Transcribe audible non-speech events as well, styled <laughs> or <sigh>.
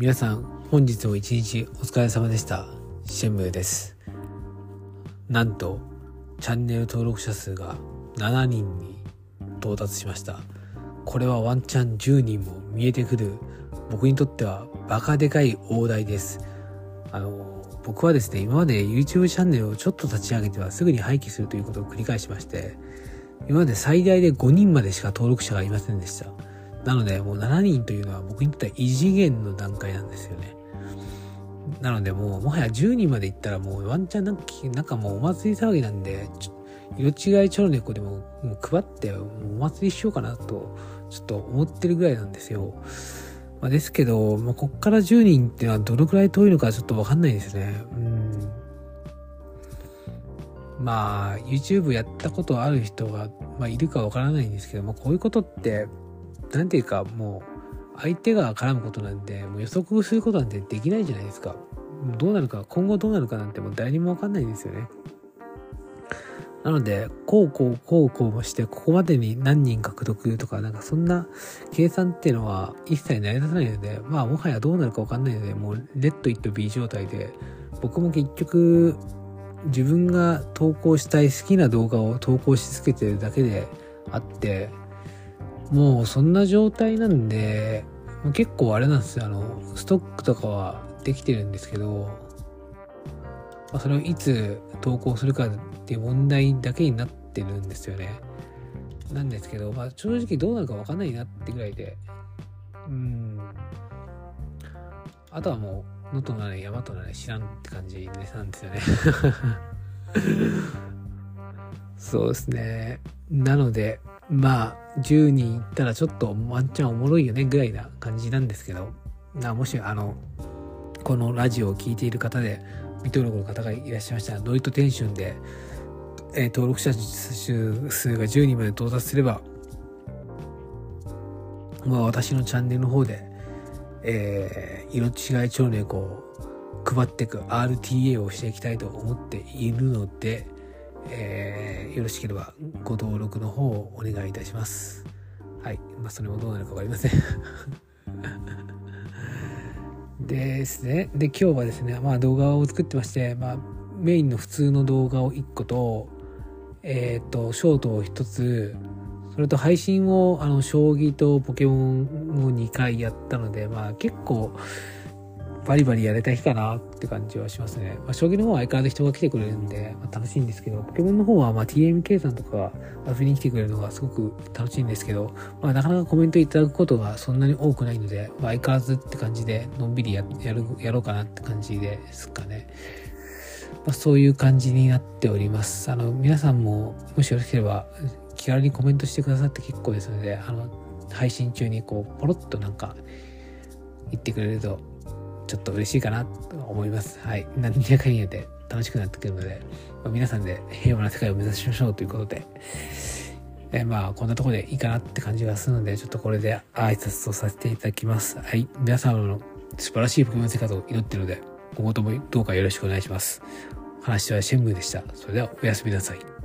皆さん本日も一日お疲れ様でした。シェンムです。なんとチャンネル登録者数が7人に到達しました。これはワンチャン10人も見えてくる僕にとってはバカでかい大台です。あの僕はですね今まで YouTube チャンネルをちょっと立ち上げてはすぐに廃棄するということを繰り返しまして今まで最大で5人までしか登録者がいませんでした。なので、もう7人というのは僕にとっては異次元の段階なんですよね。なので、もう、もはや10人まで行ったらもうワンチャンなんか、なんかもうお祭り騒ぎなんで、色違いチョロネコでももう配ってお祭りしようかなと、ちょっと思ってるぐらいなんですよ。まあ、ですけど、まあ、こっから10人っていうのはどのくらい遠いのかちょっとわかんないですね。うん。まあ、YouTube やったことある人が、まあ、いるかわからないんですけど、まあ、こういうことって、なんていうかもう相手が絡むことなんでもう予測することなんてできないじゃないですか。どうなるか今後どうなるかなんてもう誰にもわかんないんですよね。なのでこうこうこうこうもしてここまでに何人獲得とかなんかそんな計算っていうのは一切成り立たないのでまあもはやどうなるかわかんないのでもうレッド・イット・ビー状態で僕も結局自分が投稿したい好きな動画を投稿し続けてるだけであってもうそんな状態なんで、結構あれなんですよ、あの、ストックとかはできてるんですけど、まあ、それをいつ投稿するかっていう問題だけになってるんですよね。なんですけど、まあ、正直どうなるかわかんないなってぐらいで、うん。あとはもう、能登なれ山となれ知らんって感じなんですよね。<laughs> そうですね。なので、まあ、10人いったらちょっとワンチャンおもろいよねぐらいな感じなんですけど、なもしあの、このラジオを聴いている方で、未登録の方がいらっしゃいましたら、ノイトテンションで、えー、登録者数が10人まで到達すれば、まあ私のチャンネルの方で、えー、色違い超猫を配っていく RTA をしていきたいと思っているので、えー、よろしければご登録の方をお願いいたします。はい。まあ、それもどうなるかわかりません <laughs> ですね。で、今日はですね、まあ動画を作ってまして、まあメインの普通の動画を1個と、えっ、ー、と、ショートを1つ、それと配信を、あの、将棋とポケモンを2回やったので、まあ結構、バリバリやれた日かなって感じはしますね。まあ、将棋の方は相変わらず人が来てくれるんで、まあ、楽しいんですけど、ポケモンの方はま TMK さんとか遊びに来てくれるのがすごく楽しいんですけど、まあ、なかなかコメントいただくことがそんなに多くないので、まあ、相変わらずって感じで、のんびりやるやろうかなって感じですかね。まあ、そういう感じになっております。あの、皆さんも、もしよろしければ、気軽にコメントしてくださって結構ですので、あの、配信中にこう、ポロッとなんか、言ってくれるとちょっと嬉しいかなと思います。はい。何やかんやで楽しくなってくるので、まあ、皆さんで平和な世界を目指しましょうということで、えまあ、こんなところでいいかなって感じがするので、ちょっとこれで挨拶とさせていただきます。はい。皆様の素晴らしいポケモン生活を祈っているので、今後ともどうかよろしくお願いします。話はシェンムーでした。それではおやすみなさい。